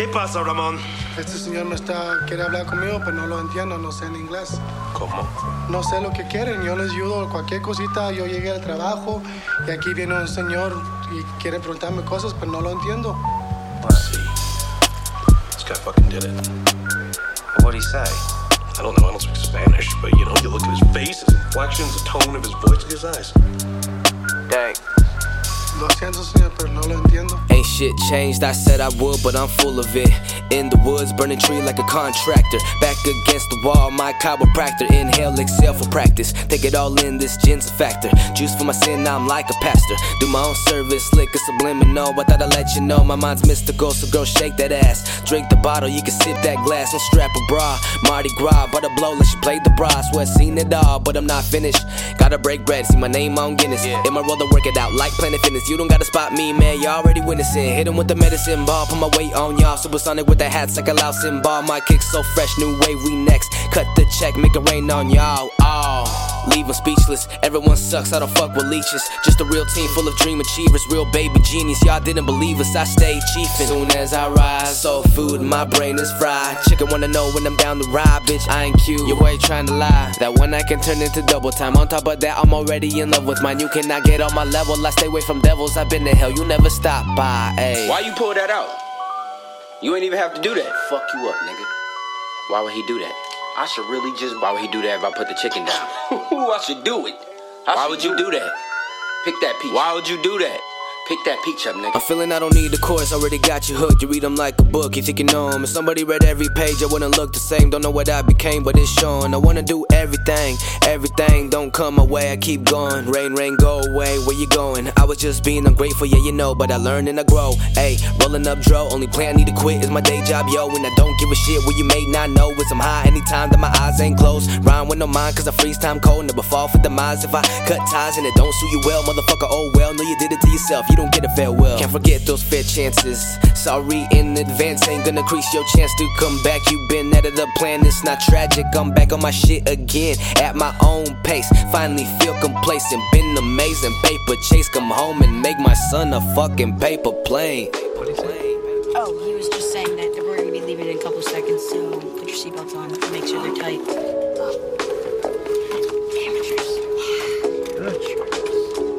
¿Qué pasa, Ramón? Este señor me está, quiere hablar conmigo, pero no lo entiendo, no sé en inglés. ¿Cómo? No sé lo que quieren, yo les ayudo cualquier cosita, yo llegué al trabajo y aquí viene un señor y quiere preguntarme cosas, pero no lo entiendo. I see. This guy fucking did it. What'd he say? I don't know, I don't speak Spanish, but you know, you look at his face, his inflections, the tone of his voice, look at his eyes. Dang. Lo siento, señor, pero no lo entiendo. Ain't shit changed, I said I would, but I'm full of it. In the woods, burning tree like a contractor. Back against the wall, my chiropractor. Inhale, exhale for practice. Take it all in, this gin's a factor. Juice for my sin, I'm like a pastor. Do my own service, liquor subliminal. I thought I'd let you know my mind's mystical, so girl, shake that ass. Drink the bottle, you can sip that glass. Don't strap a bra. Mardi Gras, but a blow like you play the bra. Swear seen it all, but I'm not finished. Gotta break bread, see my name on Guinness. In my role to work it out like Planet Fitness. You don't gotta spot me, man, Y'all already witnessing. Hit 'em with the medicine ball, put my weight on y'all. Supersonic with the hats like a louse ball. My kick so fresh, new wave, we next. Cut the check, make it rain on y'all. Oh, leave 'em speechless. Everyone sucks, I don't fuck with leeches. Just a real team full of dream achievers, real baby genius. Y'all didn't believe us, I stayed chiefin'. Soon as I rise, soul food, my brain is fried. Chicken wanna know when I'm down the ride, bitch. I ain't cute. Your way trying to lie. That one I can turn into double time. On top of that, I'm already in love with mine. You cannot get on my level. I stay away from devils. I've been to hell. You never stop by. Ayy. Why you pull that out? You ain't even have to do that. Fuck you up, nigga. Why would he do that? I should really just. Why would he do that if I put the chicken down? Ooh, I should do it. Why would you do that? Pick that peach. Why would you do that? Pick that peach up, nigga. I'm feeling I don't need the course, already got you hooked. You read them like a book, you think you know 'em. If somebody read every page, I wouldn't look the same. Don't know what I became, but it's showing. I wanna do everything, everything don't come my way. I keep going. Rain, rain, go away. Where you going? I was just being ungrateful, yeah, you know, but I learn and I grow. Hey, rolling up dro, only plan I need to quit is my day job, yo. And I don't give a shit where you may not know. It's I'm high anytime that my eyes ain't closed. Rhyme with no mind, cause I freeze time cold. Never fall for demise if I cut ties and it don't suit you well, motherfucker. Oh well, know you did it to yourself. You don't get a farewell. Can't forget those fair chances. Sorry in advance, ain't gonna increase your chance to come back. you been out of the plan, it's not tragic. I'm back on my shit again at my own pace. Finally feel complacent, been amazing. Paper chase, come home and make my son a fucking paper plane. Oh, he was just saying that we're gonna be leaving in a couple seconds, so put your seatbelts on. Make sure they're tight.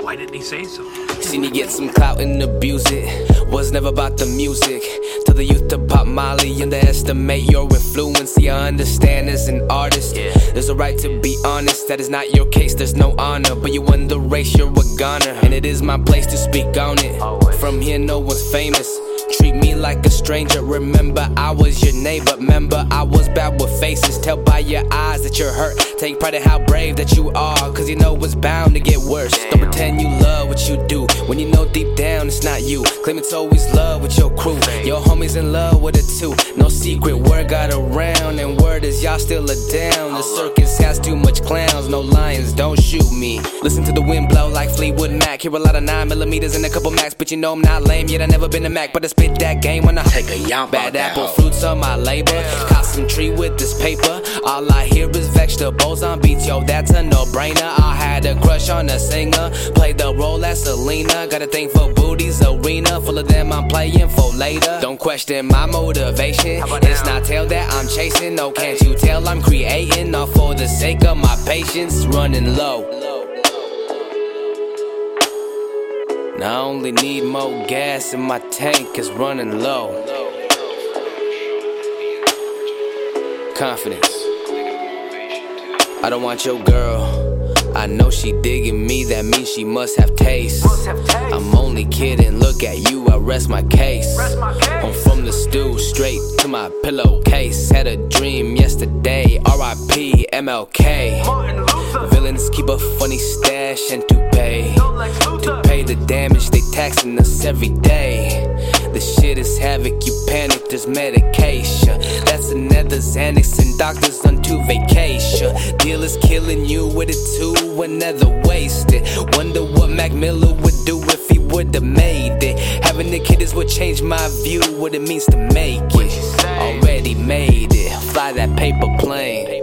Why didn't he say so? Seen you get some clout and abuse it. Was never about the music. Tell the youth to pop Molly, underestimate your influence. See, I understand as an artist. There's a right to be honest. That is not your case, there's no honor. But you won the race, you're a goner. And it is my place to speak on it. From here, no one's famous. Treat me like a stranger. Remember, I was your neighbor. Remember, I was bad with faces. Tell by your eyes that you're hurt. Take pride in how brave that you are. Cause you know it's bound to get worse. Don't pretend you love what you do. When you know deep down it's not you. Claim it's always love with your crew. Your homies in love with it too. No secret, word got around. And word is y'all still a down. The circus has too much clowns. No lions, don't shoot me. Listen to the wind blow like Fleetwood Mac. Hear a lot of 9 millimeters and a couple max. But you know I'm not lame yet. I never been a Mac. But I spit that game when I Take a yamp Bad apple fruits on my labor. Caught some tree with this paper. All I hear is vegetables on beats, yo, that's a no brainer. I had a crush on a singer. Played the role as Selena. Got a thing for booties, arena. Full of them I'm playing for later. Don't question my motivation. It's not tail that I'm chasing. No, can't you tell I'm creating? All for the sake of my patience. Running low. Now I only need more gas in my tank is running low. Confidence. I don't want your girl. I know she digging me, that means she must have taste. I'm only kidding, look at you, I rest my case. I'm from the stew, straight to my pillowcase. Had a dream yesterday, RIP MLK. Villains keep a funny stash and to pay. To pay the damage, they taxing us every day. The shit is havoc, you panic, there's medication. That's another Xanax and doctors on to vacation. Dealers killing you with it too, another wasted. Wonder what Mac Miller would do if he would've made it. Having a kid is what changed my view, what it means to make it. Already made it, fly that paper plane.